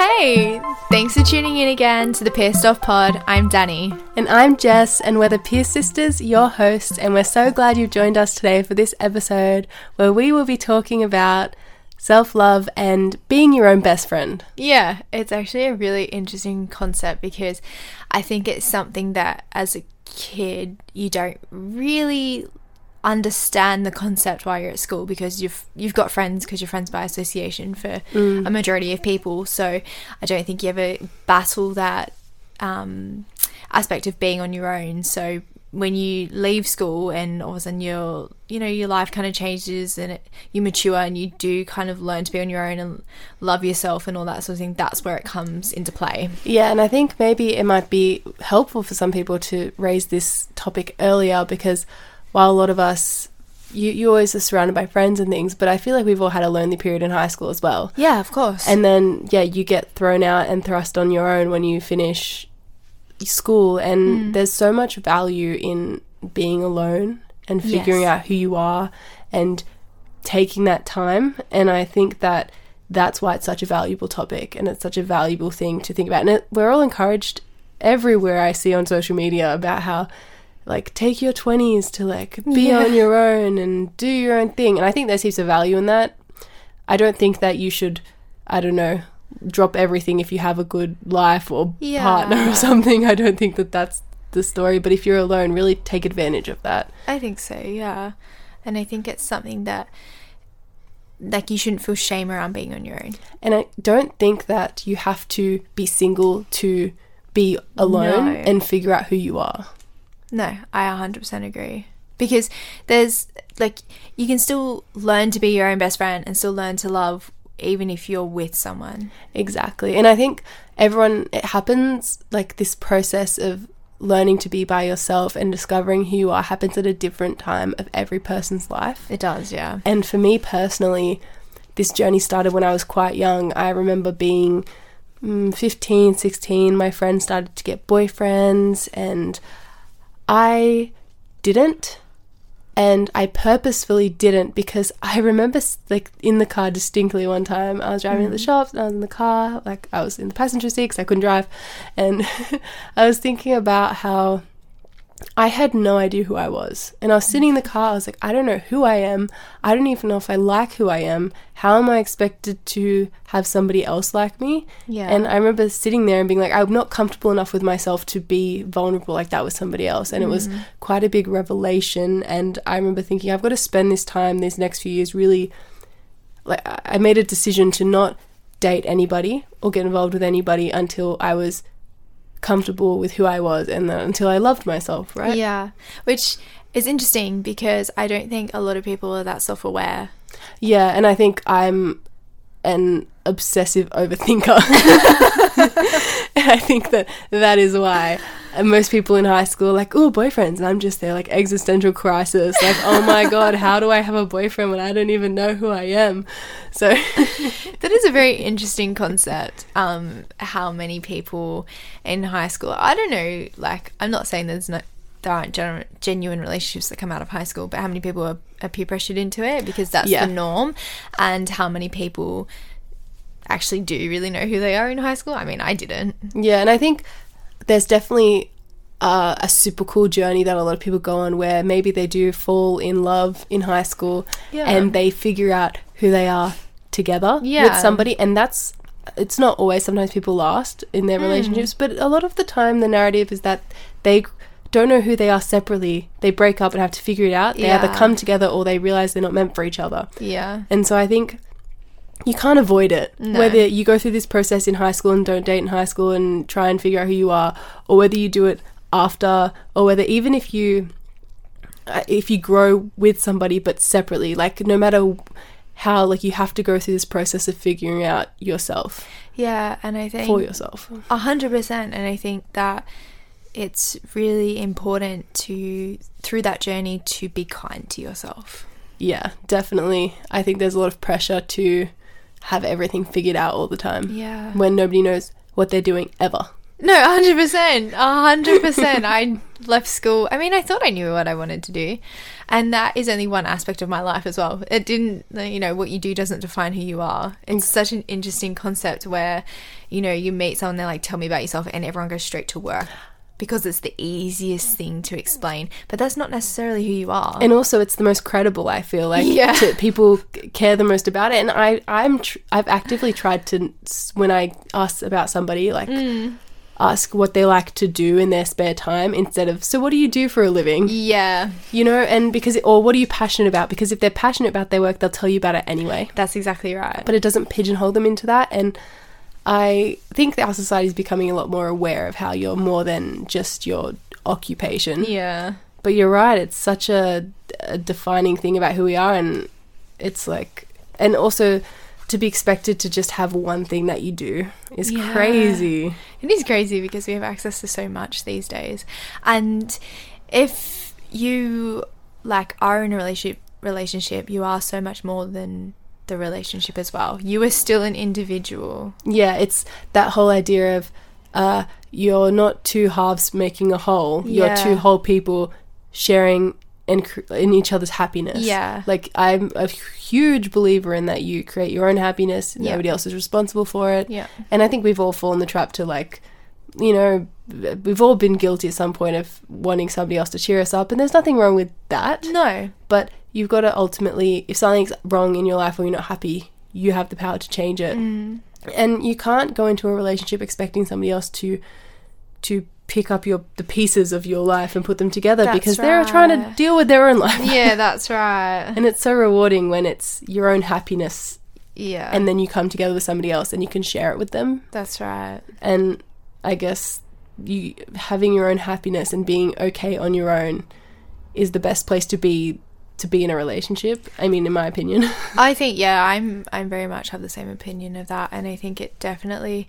Hey, thanks for tuning in again to the Pierced Off Pod. I'm Dani. And I'm Jess, and we're the Pierce Sisters, your hosts, and we're so glad you've joined us today for this episode where we will be talking about self love and being your own best friend. Yeah, it's actually a really interesting concept because I think it's something that as a kid you don't really understand the concept while you're at school because you've you've got friends because you're friends by association for Mm. a majority of people. So I don't think you ever battle that um, aspect of being on your own. So when you leave school and all of a sudden your you know your life kind of changes and it, you mature and you do kind of learn to be on your own and love yourself and all that sort of thing that's where it comes into play Yeah, and I think maybe it might be helpful for some people to raise this topic earlier because while a lot of us, you, you always are surrounded by friends and things, but I feel like we've all had a lonely period in high school as well. yeah of course And then, yeah, you get thrown out and thrust on your own when you finish school. And hmm. there's so much value in being alone and figuring Yes. out who you are and taking that time. And I think that that's why it's such a valuable topic and it's such a valuable thing to think about. And it, we're all encouraged everywhere I see on social media about how. Like take your twenties to like be Yeah. on your own and do your own thing, and I think there's heaps of value in that. I don't think that you should, I don't know, drop everything if you have a good life or Yeah. partner or something. I don't think that that's the story. But if you're alone, really take advantage of that. I think so, yeah. And I think it's something that like you shouldn't feel shame around being on your own. And I don't think that you have to be single to be alone No. and figure out who you are. No, I 100% agree. Because there's like you can still learn to be your own best friend and still learn to love even if you're with someone. Exactly. And I think everyone, it happens like this process of learning to be by yourself and discovering who you are happens at a different time of every person's life. It does, yeah. And for me personally, this journey started when I was quite young. I remember being mm, 15, 16. My friends started to get boyfriends, and I didn't. And I purposefully didn't because I remember, like, in the car distinctly one time, I was driving to the mm-hmm. shops and I was in the car, like, I was in the passenger seat because I couldn't drive. And I was thinking about how I had no idea who I was. And I was sitting in the car, I was like, I don't know who I am. I don't even know if I like who I am. How am I expected to have somebody else like me? Yeah. And I remember sitting there and being like, I'm not comfortable enough with myself to be vulnerable like that with somebody else. And it was mm-hmm. quite a big revelation. And I remember thinking, I've got to spend this time, these next few years, really like I I made a decision to not date anybody or get involved with anybody until I was comfortable with who I was and then until I loved myself, right? Yeah. Which is interesting because I don't think a lot of people are that self aware. Yeah, and I think I'm an obsessive overthinker. and I think that that is why and most people in high school are like, oh, boyfriends. And I'm just there, like, existential crisis. Like, oh my God, how do I have a boyfriend when I don't even know who I am? So, That is a very interesting concept. Um, how many people in high school? I don't know. Like, I'm not saying there's no there aren't gen- genuine relationships that come out of high school, but how many people are, are peer pressured into it because that's Yeah. the norm, and how many people actually do really know who they are in high school? I mean, I didn't. Yeah, and I think there's definitely uh, a super cool journey that a lot of people go on where maybe they do fall in love in high school Yeah. and they figure out who they are together Yeah. with somebody, and that's it's not always. Sometimes people last in their relationships, but a lot of the time the narrative is that they don't know who they are separately. They break up and have to figure it out. They either come together or they realize they're not meant for each other. Yeah. And so I think you can't avoid it. No. Whether you go through this process in high school and don't date in high school and try and figure out who you are, or whether you do it after, or whether even if you uh, if you grow with somebody but separately, like no matter how, like you have to go through this process of figuring out yourself Yeah, and I think for yourself. A hundred percent, and I think that it's really important to through that journey to be kind to yourself. Yeah, definitely. I think there's a lot of pressure to have everything figured out all the time Yeah, when nobody knows what they're doing ever. No, hundred percent, hundred percent. I left school. I mean, I thought I knew what I wanted to do, and that is only one aspect of my life as well. It didn't, you know, what you do doesn't define who you are. It's such an interesting concept where, you know, you meet someone, they're like, "Tell me about yourself," and everyone goes straight to work because it's the easiest thing to explain. But that's not necessarily who you are. and also it's the most credible i feel like Yeah. to, people care the most about it and i i'm tr- i've actively tried to when i ask about somebody like Mm. ask what they like to do in their spare time instead of so what do you do for a living yeah, you know and because it, or what are you passionate about because if they're passionate about their work they'll tell you about it anyway that's exactly right. but it doesn't pigeonhole them into that and i think that our society is becoming a lot more aware of how you're more than just your occupation yeah, but you're right it's such a, a defining thing about who we are and it's like and also to be expected to just have one thing that you do is Yeah. crazy It is crazy because we have access to so much these days. And if you like are in a relationship relationship, you are so much more than the relationship as well. You are still an individual. yeah it's that whole idea of uh you're not two halves making a whole you're two whole people sharing in, in each other's happiness Yeah. like i'm a huge believer in that you create your own happiness Yeah. nobody else is responsible for it Yeah. And I think we've all fallen the trap to like, you know, we've all been guilty at some point of wanting somebody else to cheer us up, and there's nothing wrong with that. No. But you've got to ultimately, if something's wrong in your life or you're not happy, you have the power to change it. Mm. And you can't go into a relationship expecting somebody else to to pick up your the pieces of your life and put them together That's because they're trying to deal with their own life. Yeah, that's right. And it's so rewarding when it's your own happiness Yeah. and then you come together with somebody else and you can share it with them. that's right. and I guess you having your own happiness and being okay on your own is the best place to be to be in a relationship. I mean, in my opinion. I think yeah, I'm I'm very much have the same opinion of that and I think it definitely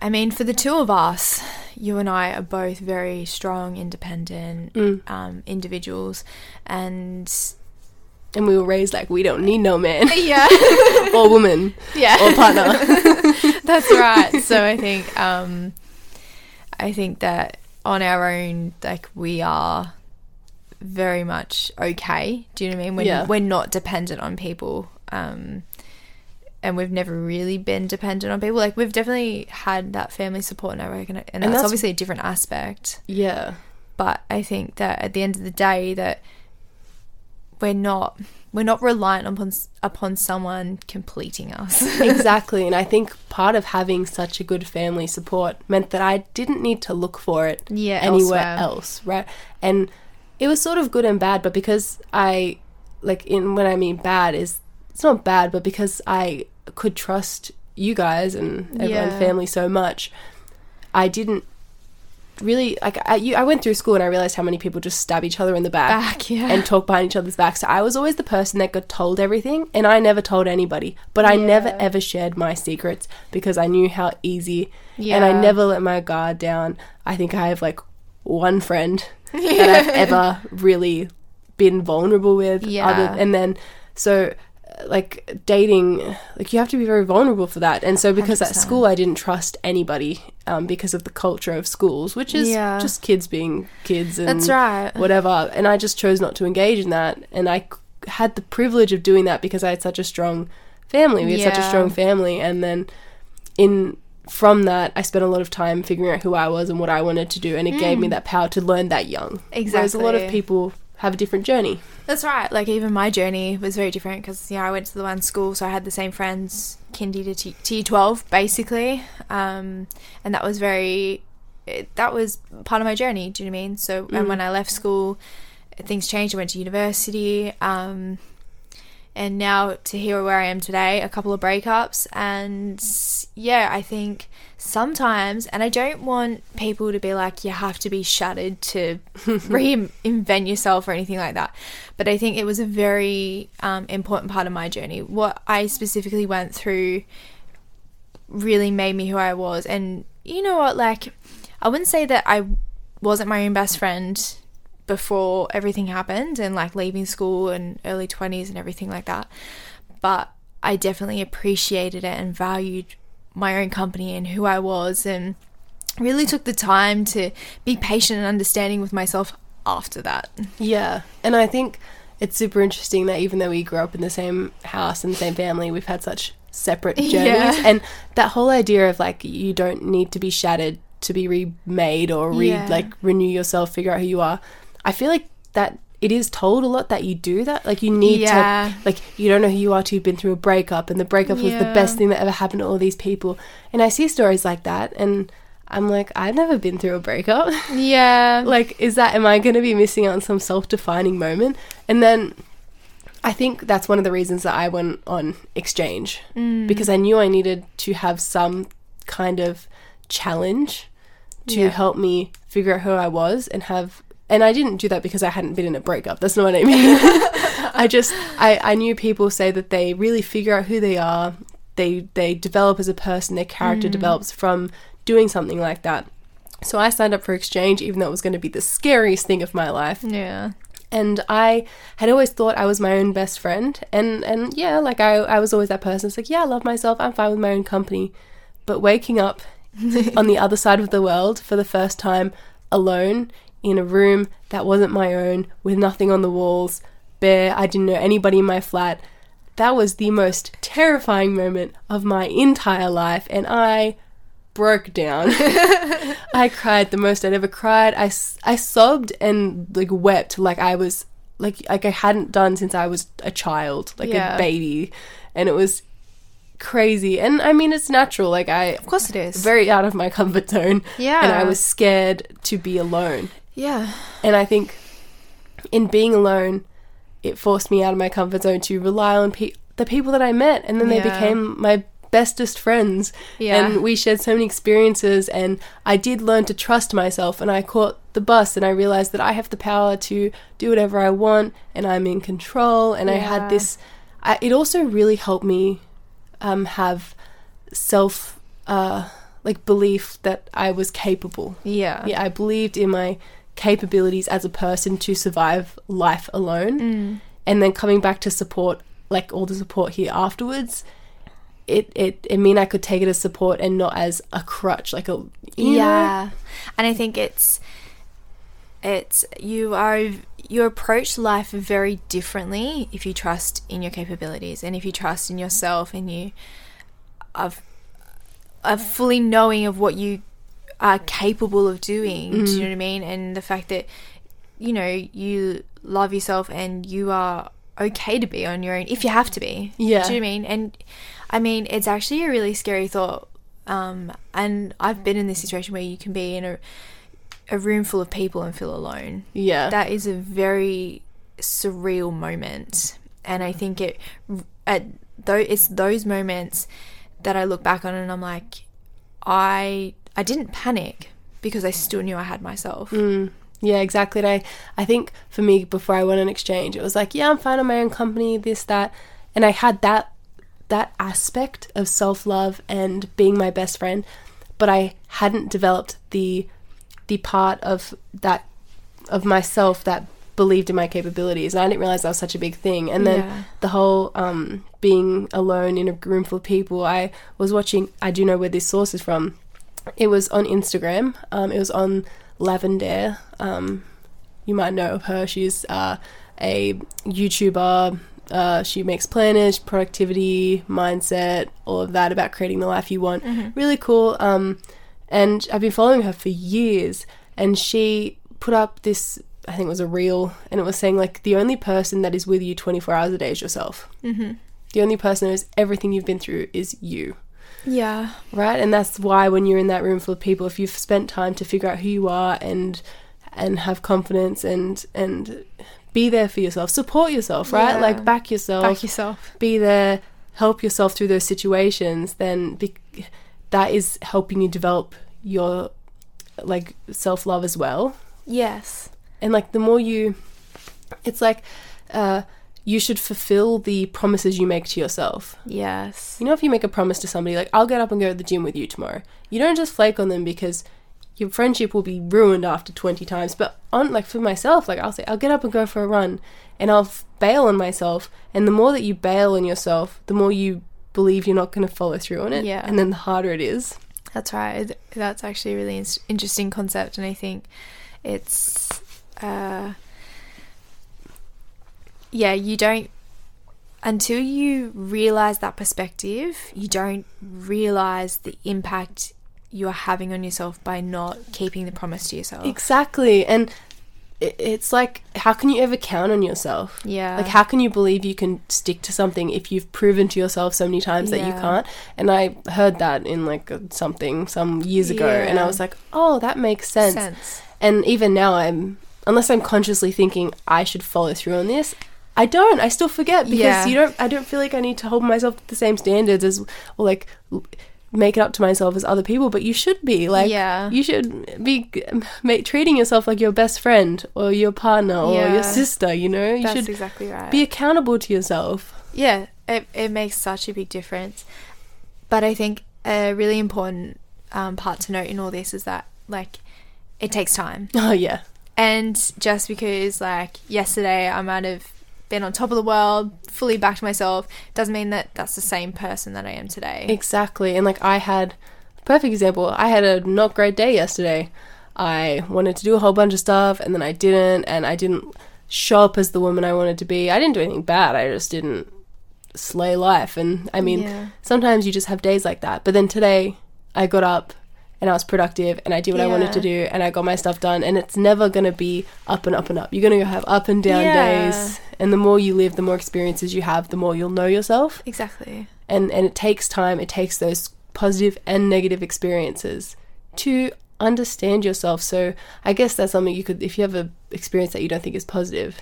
I mean for the two of us, you and I are both very strong, independent Mm. um, individuals and And we were raised like we don't need no man yeah. or woman yeah. or partner. That's right. So I think um I think that on our own like we are very much okay. Do you know what I mean? We're, Yeah. we're not dependent on people. Um and we've never really been dependent on people. Like we've definitely had that family support network and, and, that's, that's- obviously a different aspect. yeah. But I think that at the end of the day that we're not we're not reliant upon upon someone completing us. Exactly. And I think part of having such a good family support meant that I didn't need to look for it Yeah, anywhere elsewhere. else, right? And it was sort of good and bad, but because I like in when I mean bad is it's not bad, but because I could trust you guys and everyone Yeah. family so much, I didn't really like I, you, I went through school and I realized how many people just stab each other in the back, Back, yeah. and talk behind each other's backs. So I was always the person that got told everything, and I never told anybody. But I never ever shared my secrets because I knew how easy, yeah. and I never let my guard down. I think I have like one friend that I've ever really been vulnerable with. Yeah. and then so like dating, like you have to be very vulnerable for that. And so because at 100%. school I didn't trust anybody um, because of the culture of schools, which is Yeah. just kids being kids and That's right. whatever. And I just chose not to engage in that. And I c- had the privilege of doing that because I had such a strong family. We had such a strong family. And then in from that, I spent a lot of time figuring out who I was and what I wanted to do. And it gave me that power to learn that young. Exactly. Whereas a lot of Mm. People have a different journey. That's right. Like even my journey was very different because yeah, I went to the one school, so I had the same friends, kindy to T- twelve, basically, um, and that was very. It, that was part of my journey. Do you know what I mean? So and when I left school, things changed. I went to university, um, and now to here where I am today, a couple of breakups, and yeah, I think sometimes, and I don't want people to be like, you have to be shattered to reinvent yourself or anything like that. But I think it was a very um, important part of my journey. What I specifically went through really made me who I was. And you know what? Like, I wouldn't say that I wasn't my own best friend before everything happened and like leaving school and early 20s and everything like that. But I definitely appreciated it and valued my own company and who I was and really took the time to be patient and understanding with myself after that. Yeah. And I think it's super interesting that even though we grew up in the same house and the same family, we've had such separate journeys. Yeah. And that whole idea of like you don't need to be shattered to be remade or re Yeah. like renew yourself, figure out who you are. I feel like that it is told a lot that you do that. Like you need Yeah. to like you don't know who you are till you've been through a breakup and the breakup was the best thing that ever happened to all these people. And I see stories like that and I'm like, I've never been through a breakup. Yeah. like is that am i going to be missing out on some self-defining moment and then i think that's one of the reasons that i went on exchange Mm. because i knew i needed to have some kind of challenge to Yeah. help me figure out who i was and have and i didn't do that because i hadn't been in a breakup that's not what i mean i just I, I knew people say that they really figure out who they are they they develop as a person their character mm. develops from doing something like that so I signed up for exchange, even though it was going to be the scariest thing of my life. Yeah. And I had always thought I was my own best friend. And, and yeah, like I, I was always that person. It's like, yeah, I love myself. I'm fine with my own company. But waking up on the other side of the world for the first time alone in a room that wasn't my own, with nothing on the walls, bare, I didn't know anybody in my flat. That was the most terrifying moment of my entire life. And I broke down. I cried the most I'd ever cried. I, I sobbed and like wept like I was like like I hadn't done since I was a child, like Yeah. a baby, and it was crazy. And I mean, it's natural. Like I, Of course it is. very out of my comfort zone. Yeah. and I was scared to be alone. Yeah. And I think in being alone, it forced me out of my comfort zone to rely on pe- the people that I met, and then they became my bestest friends. Yeah. And we shared so many experiences, and I did learn to trust myself. And I caught the bus, and I realized that I have the power to do whatever I want, and I'm in control. And I had this. I, it also really helped me um, have self, uh, like belief that I was capable Yeah. yeah, I believed in my capabilities as a person to survive life alone. Mm. And then coming back to support, like all the support here afterwards, it, it, it mean I could take it as support and not as a crutch, like a, you know? Yeah. And I think it's it's you are you approach life very differently if you trust in your capabilities and if you trust in yourself and you of of fully knowing of what you are capable of doing. Do you know what I mean? And the fact that you know you love yourself and you are okay to be on your own if you have to be. Yeah. Do you know what I mean? And I mean, it's actually a really scary thought. Um, and I've been in this situation where you can be in a a room full of people and feel alone. Yeah. That is a very surreal moment, and I think it at though it's those moments that I look back on and I'm like, I I didn't panic because I still knew I had myself. Mm, yeah, exactly. And I, I think for me, before I went on exchange, it was like, yeah, I'm fine on my own company, this, that. And I had that that aspect of self love and being my best friend, but I hadn't developed the the part of that of myself that believed in my capabilities. And I didn't realize that was such a big thing. And then Yeah. the whole um, being alone in a room full of people, I was watching. I do know where this source is from. It was on Instagram. Um, it was on Lavendaire. Um, you might know of her. She's uh, a YouTuber. Uh, she makes planners, productivity, mindset, all of that about creating the life you want. Really cool. Um, and I've been following her for years. And she put up this, I think it was a reel, and it was saying like the only person that is with you 24 hours a day is yourself. Mm-hmm. The only person that knows everything you've been through is you Yeah. right and that's why when you're in that room full of people if you've spent time to figure out who you are and and have confidence and and be there for yourself support yourself right Yeah. like back yourself Back yourself. be there help yourself through those situations then be, that is helping you develop your like self-love as well Yes. and like the more you it's like uh you should fulfill the promises you make to yourself Yes. you know, if you make a promise to somebody, like, I'll get up and go to the gym with you tomorrow, you don't just flake on them because your friendship will be ruined after 20 times. But on, like, for myself, like, I'll say, I'll get up and go for a run and I'll bail on myself. And the more that you bail on yourself, the more you believe you're not going to follow through on it. Yeah. And then the harder it is. That's right. That's actually a really in- interesting concept, and I think it's, uh, yeah, you don't until you realize that perspective, you don't realize the impact you are having on yourself by not keeping the promise to yourself. Exactly. And it's like, how can you ever count on yourself? Yeah. Like, how can you believe you can stick to something if you've proven to yourself so many times that you can't? And I heard that in like something some years ago, and I was like, oh, that makes sense. sense. And even now, I'm, unless I'm consciously thinking I should follow through on this, I don't. I still forget because Yeah. you don't. I don't feel like I need to hold myself to the same standards as, or like, make it up to myself as other people. But you should be like, Yeah. you should be ma- treating yourself like your best friend or your partner or Yeah. your sister. You know, you That's should exactly right. be accountable to yourself. yeah, it, it makes such a big difference. But I think a really important um, part to note in all this is that, like, it takes time. Oh yeah, And just because, like, yesterday I might have been on top of the world, fully backed myself, doesn't mean that that's the same person that I am today. exactly. And like I had, perfect example. I had a not great day yesterday. I wanted to do a whole bunch of stuff and then I didn't, and I didn't show up as the woman I wanted to be. I didn't do anything bad. I just didn't slay life. And I mean, Yeah. sometimes you just have days like that. But then today, I got up and I was productive and I did what I wanted to do and I got my stuff done. And it's never going to be up and up and up. You're going to have up and down Yeah. days. And the more you live, the more experiences you have, the more you'll know yourself. Exactly. And, and it takes time, it takes those positive and negative experiences to understand yourself. So I guess that's something you could, if you have a experience that you don't think is positive,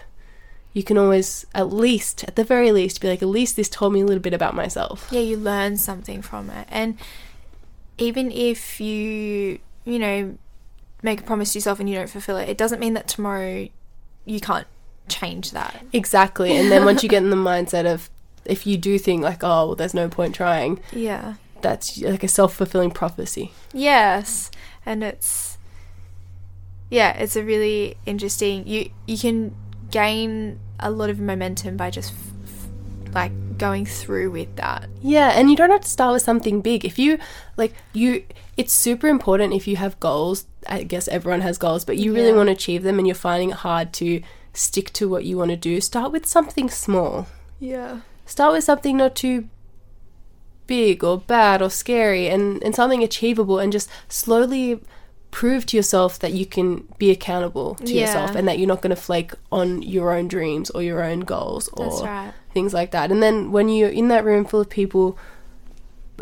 you can always, at least, at the very least, be like, at least this told me a little bit about myself. Yeah, you learn something from it. And even if you, you know, make a promise to yourself and you don't fulfill it, it doesn't mean that tomorrow you can't change that. Exactly. And then once you get in the mindset of if you do think like, oh, well, there's no point trying, Yeah. that's like a self fulfilling prophecy. Yes. And it's yeah, it's a really interesting you you can gain a lot of momentum by just like going through with that. Yeah, and you don't have to start with something big. If you like you it's super important if you have goals. I guess everyone has goals, but you really Yeah. want to achieve them and you're finding it hard to stick to what you want to do. Start with something small. Yeah. Start with something not too big or bad or scary and, and something achievable and just slowly prove to yourself that you can be accountable to Yeah. yourself and that you're not going to flake on your own dreams or your own goals or right. things like that. And then when you're in that room full of people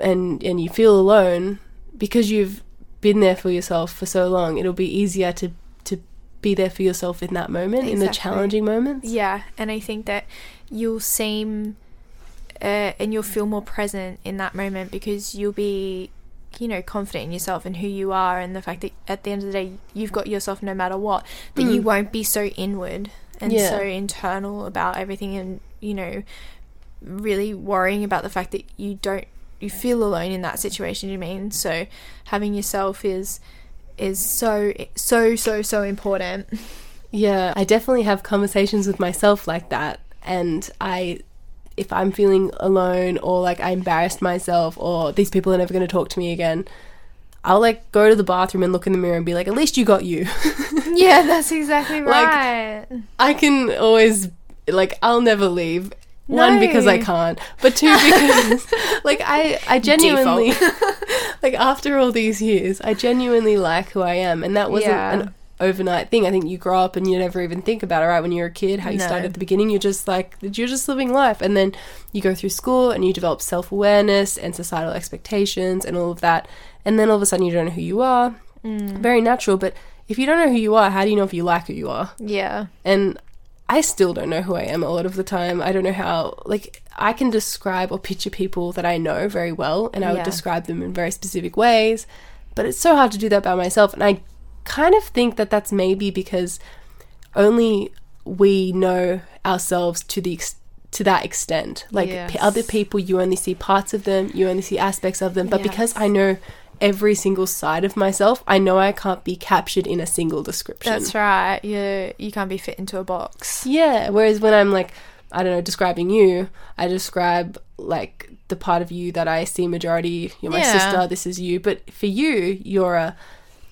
and and you feel alone because you've been there for yourself for so long, it'll be easier to to be there for yourself in that moment, in the challenging moments. Yeah, and I think that you'll seem uh, and you'll feel more present in that moment because you'll be, you know, confident in yourself and who you are, and the fact that at the end of the day you've got yourself no matter what. That you Mm. won't be so inward and Yeah. so internal about everything, and you know, really worrying about the fact that you don't you feel alone in that situation. You mean so having yourself is is so so so so important. Yeah, I definitely have conversations with myself like that. And I, if I'm feeling alone or like I embarrassed myself or these people are never going to talk to me again, I'll like go to the bathroom and look in the mirror and be like, at least you got you. yeah, that's exactly Like, right. I can always, like, I'll never leave. One, because I can't, but two, because like I, I genuinely, like after all these years, I genuinely like who I am, and that wasn't Yeah. an overnight thing. I think you grow up and you never even think about it, right? When you're a kid, how you No. start at the beginning, you're just like you're just living life, and then you go through school and you develop self awareness and societal expectations and all of that, and then all of a sudden you don't know who you are. Mm. Very natural, but if you don't know who you are, how do you know if you like who you are? Yeah. and I still don't know who I am a lot of the time. I don't know how, like, I can describe or picture people that I know very well, and I Yeah. would describe them in very specific ways, but it's so hard to do that by myself. And I kind of think that that's maybe because only we know ourselves to the ex- to that extent. Like p- other people, you only see parts of them, you only see aspects of them. But because I know every single side of myself, I know I can't be captured in a single description. That's right. You you can't be fit into a box. Yeah. Whereas when I'm like, I don't know, describing you, I describe like the part of you that I see majority. You're my Yeah. sister. This is you. But for you, you're a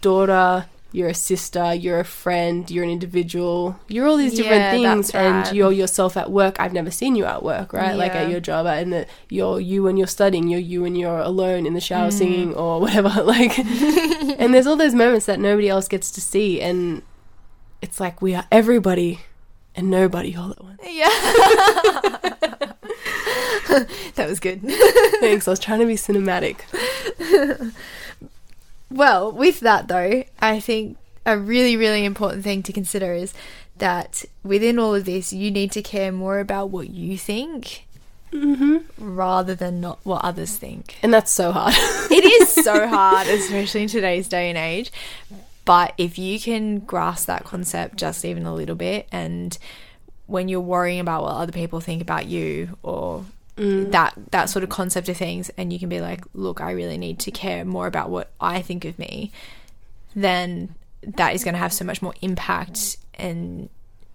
daughter. You're a sister. You're a friend. You're an individual. You're all these different Yeah, things, and you're yourself at work. I've never seen you at work, right? Like at your job, and that you're you when you're studying. You're you when you're alone in the shower Mm. singing or whatever. Like, and there's all those moments that nobody else gets to see, and it's like we are everybody and nobody all at once. Yeah. that was good. Thanks. I was trying to be cinematic. Well, with that though, I think a really, really important thing to consider is that within all of this, you need to care more about what you think hmm rather than not what others think. And that's so hard. It is so hard, especially in today's day and age. But if you can grasp that concept just even a little bit, and when you're worrying about what other people think about you or Mm. that that sort of concept of things, and you can be like, look, I really need to care more about what I think of me, then that is going to have so much more impact and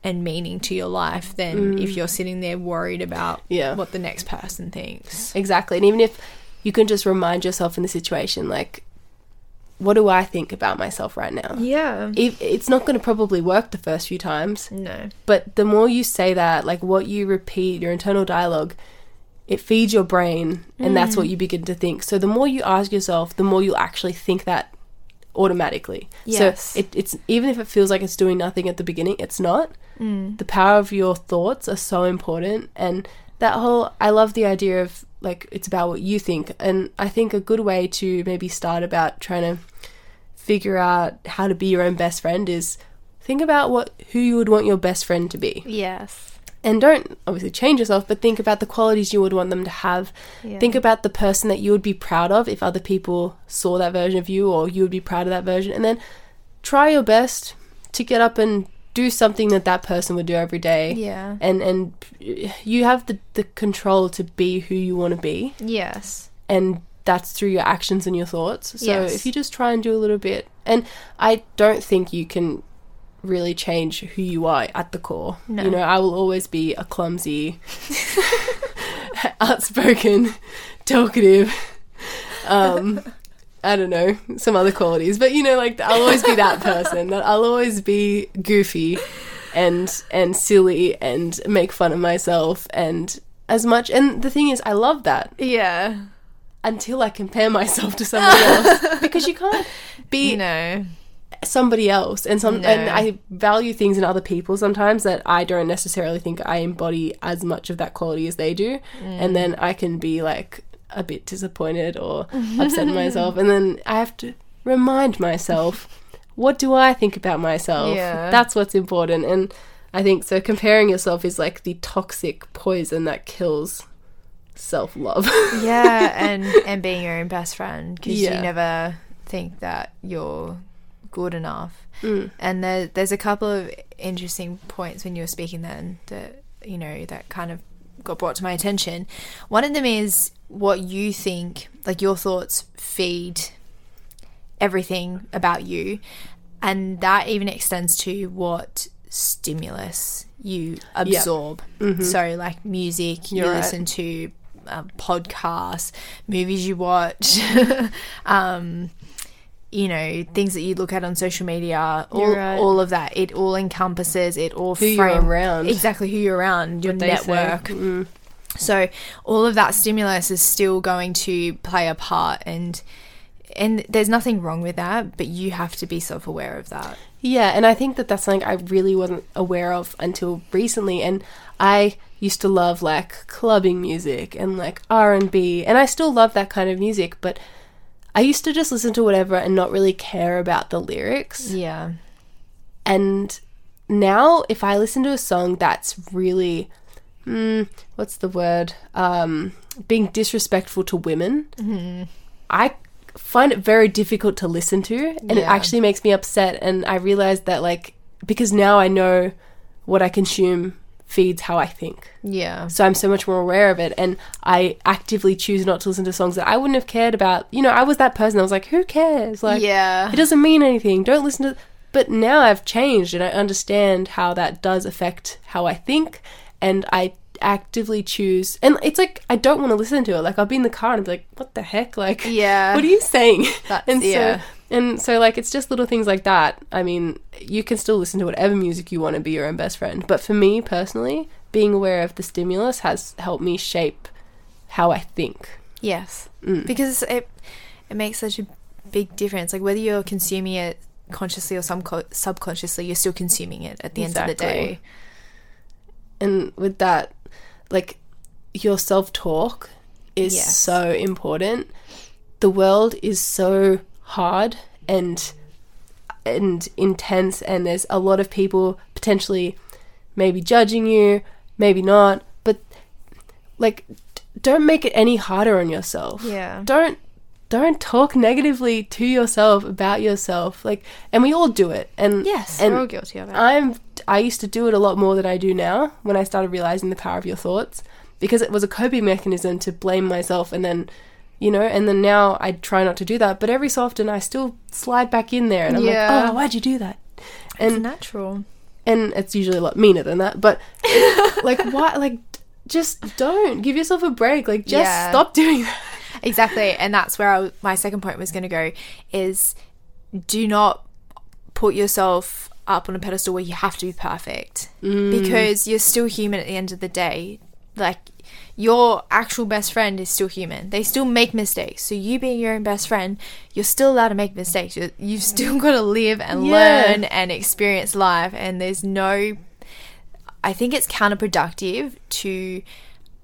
and meaning to your life than mm. if you're sitting there worried about Yeah. what the next person thinks. Exactly. And even if you can just remind yourself in the situation, like, what do I think about myself right now? Yeah. If, it's not going to probably work the first few times, No. but the more you say that, like what you repeat, your internal dialogue, it feeds your brain and that's what you begin to think. So the more you ask yourself, the more you'll actually think that automatically. Yes. So it, it's even if it feels like it's doing nothing at the beginning, it's not. Mm. the power of your thoughts are so important and that whole i love the idea of like it's about what you think and i think a good way to maybe start about trying to figure out how to be your own best friend is think about what who you would want your best friend to be Yes. And don't obviously change yourself but think about the qualities you would want them to have Yeah. think about the person that you would be proud of if other people saw that version of you or you would be proud of that version and then try your best to get up and do something that that person would do every day Yeah. and and you have the, the control to be who you want to be Yes. and that's through your actions and your thoughts so Yes. if you just try and do a little bit and i don't think you can really change who you are at the core No. you know i will always be a clumsy outspoken talkative um I don't know, some other qualities, but you know, like I'll always be that person. That I'll always be goofy and and silly and make fun of myself and as much and the thing is I love that Yeah. until I compare myself to somebody else because you can't be No. Somebody else and some No. and I value things in other people sometimes that I don't necessarily think I embody as much of that quality as they do and then I can be like a bit disappointed or upset myself and then I have to remind myself what do I think about myself Yeah. that's what's important and I think so comparing yourself is like the toxic poison that kills self-love Yeah, and and being your own best friend because Yeah. you never think that you're good enough. Mm. And there, there's a couple of interesting points when you were speaking then that you know that kind of got brought to my attention. One of them is what you think, like your thoughts feed everything about you, and that even extends to what stimulus you absorb. So, like music, you Mm-hmm. Right. listen to um, podcasts, movies you watch, um, you know, things that you look at on social media, all, all of that. It all encompasses, it all Who you're around. Exactly who you're around, your network. Mm. So all of that stimulus is still going to play a part and and there's nothing wrong with that, but you have to be self-aware of that. Yeah, and I think that that's something I really wasn't aware of until recently. And I used to love like clubbing music and like R and B, and I still love that kind of music. But I used to just listen to whatever and not really care about the lyrics. Yeah. And now, if I listen to a song that's really, mm, what's the word, um, being disrespectful to women, I find it very difficult to listen to, and it actually makes me upset. And I realize that, like, because now I know what I consume feeds how I think. Yeah. So I'm so much more aware of it, and I actively choose not to listen to songs that I wouldn't have cared about. You know, I was that person. I was like, who cares? Like, yeah. it doesn't mean anything. Don't listen to. But now I've changed and I understand how that does affect how I think, and I actively choose and it's like I don't want to listen to it. Like I'll be in the car and be like, what the heck? Like Yeah. what are you saying? That's- and yeah. so and so like it's just little things like that. I mean, you can still listen to whatever music you want to be your own best friend. But for me personally, being aware of the stimulus has helped me shape how I think. Yes, Mm. because it it makes such a big difference. Like whether you're consuming it consciously or subco- subconsciously, you're still consuming it at the end of the day. and with that like your self-talk is Yes. so important the world is so hard and and intense and there's a lot of people potentially maybe judging you maybe not but like d- don't make it any harder on yourself Yeah. don't don't talk negatively to yourself about yourself like and we all do it and Yes, and we're all guilty of it. I'm I used to do it a lot more than I do now when I started realizing the power of your thoughts because it was a coping mechanism to blame myself and then you know and then now I try not to do that but every so often I still slide back in there and I'm Yeah. like oh why'd you do that it's and natural. and it's usually a lot meaner than that but like why like just don't give yourself a break like just Yeah. stop doing that Exactly, and that's where I, my second point was going to go is do not put yourself up on a pedestal where you have to be perfect mm. because you're still human at the end of the day. Like your actual best friend is still human. They still make mistakes. So you being your own best friend, you're still allowed to make mistakes. You- You've still got to live and Yeah. learn and experience life and there's no I think it's counterproductive to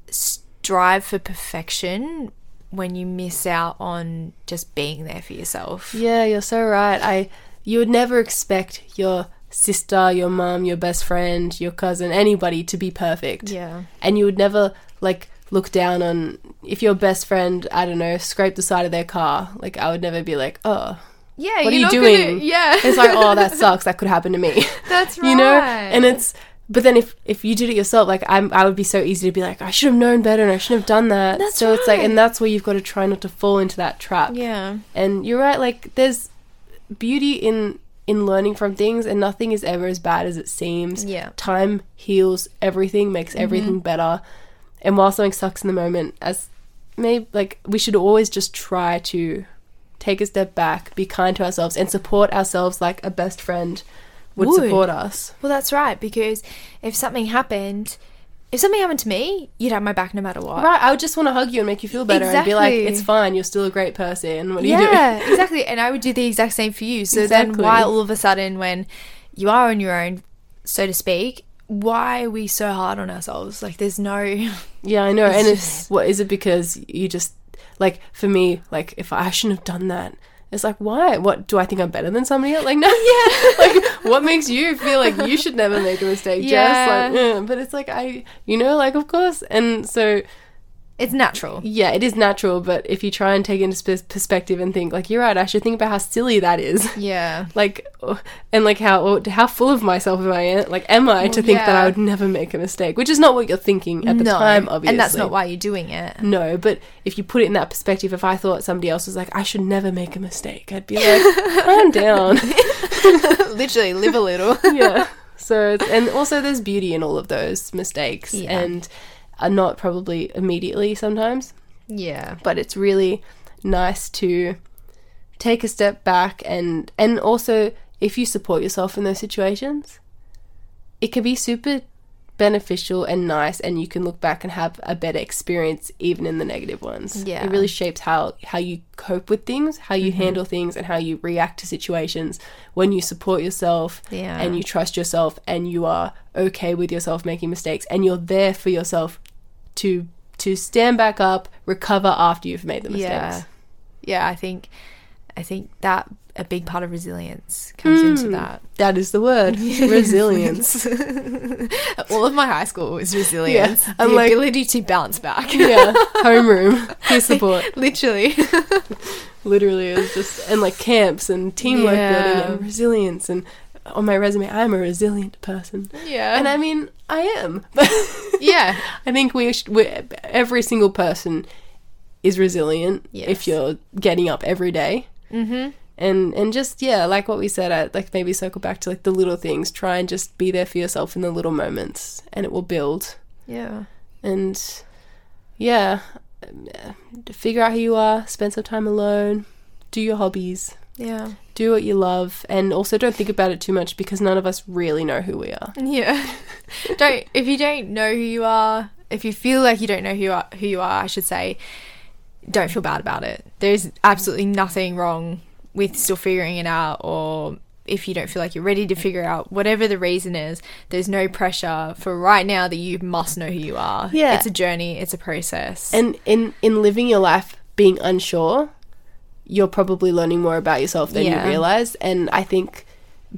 strive for perfection when you miss out on just being there for yourself. Yeah, you're so right. I you would never expect your sister, your mum, your best friend, your cousin, anybody to be perfect. Yeah. And you would never like look down on if your best friend, I don't know, scraped the side of their car. Like I would never be like, "Oh, Yeah, what are you doing?" Gonna, yeah. It's like, "Oh, that sucks. That could happen to me." That's right. you know? And it's but then if if you did it yourself, like I'm I would be so easy to be like, "I should have known better and I shouldn't have done that." That's so it's like and that's where you've got to try not to fall into that trap. Yeah. And you're right, like there's beauty in in learning from things and nothing is ever as bad as it seems. Yeah. Time heals everything, makes mm-hmm. everything better. And while something sucks in the moment, as maybe like we should always just try to take a step back, be kind to ourselves and support ourselves like a best friend would, Would. support us. Well, that's right because if something happened, if something happened to me, you'd have my back no matter what. Right, I would just want to hug you and make you feel better and be like, it's fine, you're still a great person. What are you doing? Yeah, exactly. And I would do the exact same for you. So then, why all of a sudden, when you are on your own, so to speak, why are we so hard on ourselves? Like, there's no. Yeah, I know. And it's, what is it because you just like for me, like if I shouldn't have done that, it's like why? What do I think I'm better than somebody else? Like no, yeah. like what makes you feel like you should never make a mistake? Yeah. Jess? like, eh, but it's like I, you know, like of course. And so It's natural. yeah, it is natural. But if you try and take it into sp- perspective and think like you're right, I should think about how silly that is. Yeah. Like, oh, and like how oh, how full of myself am I? Eh? Like, am I to think that. I would never make a mistake? Which is not what you're thinking at the no. time, obviously. And that's not why you're doing it. No, but if you put it in that perspective, if I thought somebody else was like, I should never make a mistake, I'd be like, calm down. Literally, live a little. yeah. So, and also there's beauty in all of those mistakes Yeah. and are not probably immediately sometimes, yeah. but it's really nice to take a step back and, and also if you support yourself in those situations, it can be super beneficial and nice and you can look back and have a better experience even in the negative ones. Yeah. It really shapes how how you cope with things, how you mm-hmm. handle things and how you react to situations when you support yourself Yeah. and you trust yourself and you are okay with yourself making mistakes and you're there for yourself to to stand back up, recover after you've made the mistakes. Yeah. Yeah, I think I think that a big part of resilience comes into mm. that. That is the word. Resilience. All of my high school was resilience. Yeah, the I'm like- ability to bounce back. yeah. Homeroom. Peer support. Literally. literally it was just and like camps and teamwork Yeah. building and resilience and on my resume i'm a resilient person yeah. and i mean i am but yeah. i think we, should, we every single person is resilient Yes. if you're getting up every day Mm-hmm. and and just yeah like what we said I, like maybe circle back to like the little things try and just be there for yourself in the little moments and it will build Yeah. and yeah, yeah, figure out who you are. Spend some time alone. Do your hobbies. Yeah. Do what you love, and also don't think about it too much because none of us really know who we are. Yeah. don't if you don't know who you are, if you feel like you don't know who you are, who you are, I should say, don't feel bad about it. There's absolutely nothing wrong with still figuring it out or if you don't feel like you're ready to figure out whatever the reason is, there's no pressure for right now that you must know who you are. Yeah. It's a journey, it's a process. And in in living your life being unsure, you're probably learning more about yourself than Yeah. you realize. And I think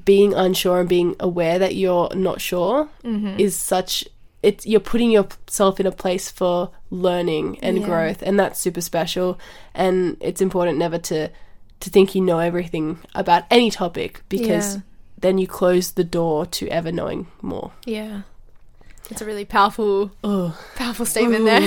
being unsure and being aware that you're not sure Mm-hmm. is such it's you're putting yourself in a place for learning and Yeah. growth and that's super special and it's important never to to think you know everything about any topic because Yeah. then you close the door to ever knowing more. yeah. It's a really powerful powerful statement Ooh. there.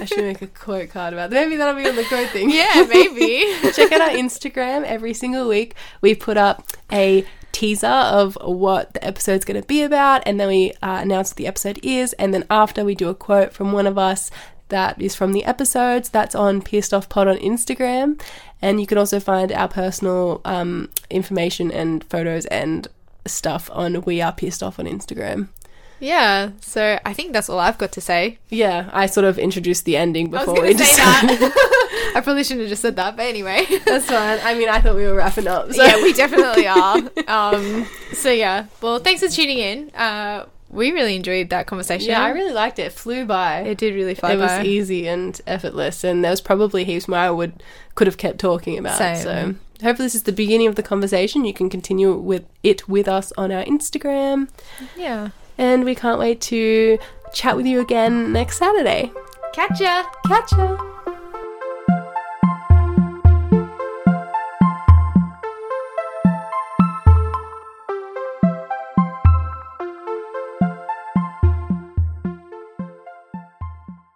I should make a quote card about that. Maybe that'll be on the quote thing. yeah, maybe. check out our Instagram every single week. We put up a teaser of what the episode's going to be about, and then we uh, announce what the episode is. And then after, we do a quote from one of us that is from the episodes. That's on Pierced Off Pod on Instagram. And you can also find our personal um, information and photos and stuff on We Are Pierced Off on Instagram. Yeah, so I think that's all I've got to say. Yeah, I sort of introduced the ending before we decided. I probably shouldn't have just said that, but anyway. That's fine. I mean, I thought we were wrapping up. So. yeah, we definitely are. Um, so yeah, well, thanks for tuning in. Uh, we really enjoyed that conversation. Yeah, I really liked it. It flew by. It did really fly it was easy and effortless, and there was probably heaps more I would could have kept talking about. Same. So hopefully, this is the beginning of the conversation. You can continue with it with us on our Instagram, Yeah. And we can't wait to chat with you again next Saturday. Catch ya. Catch ya.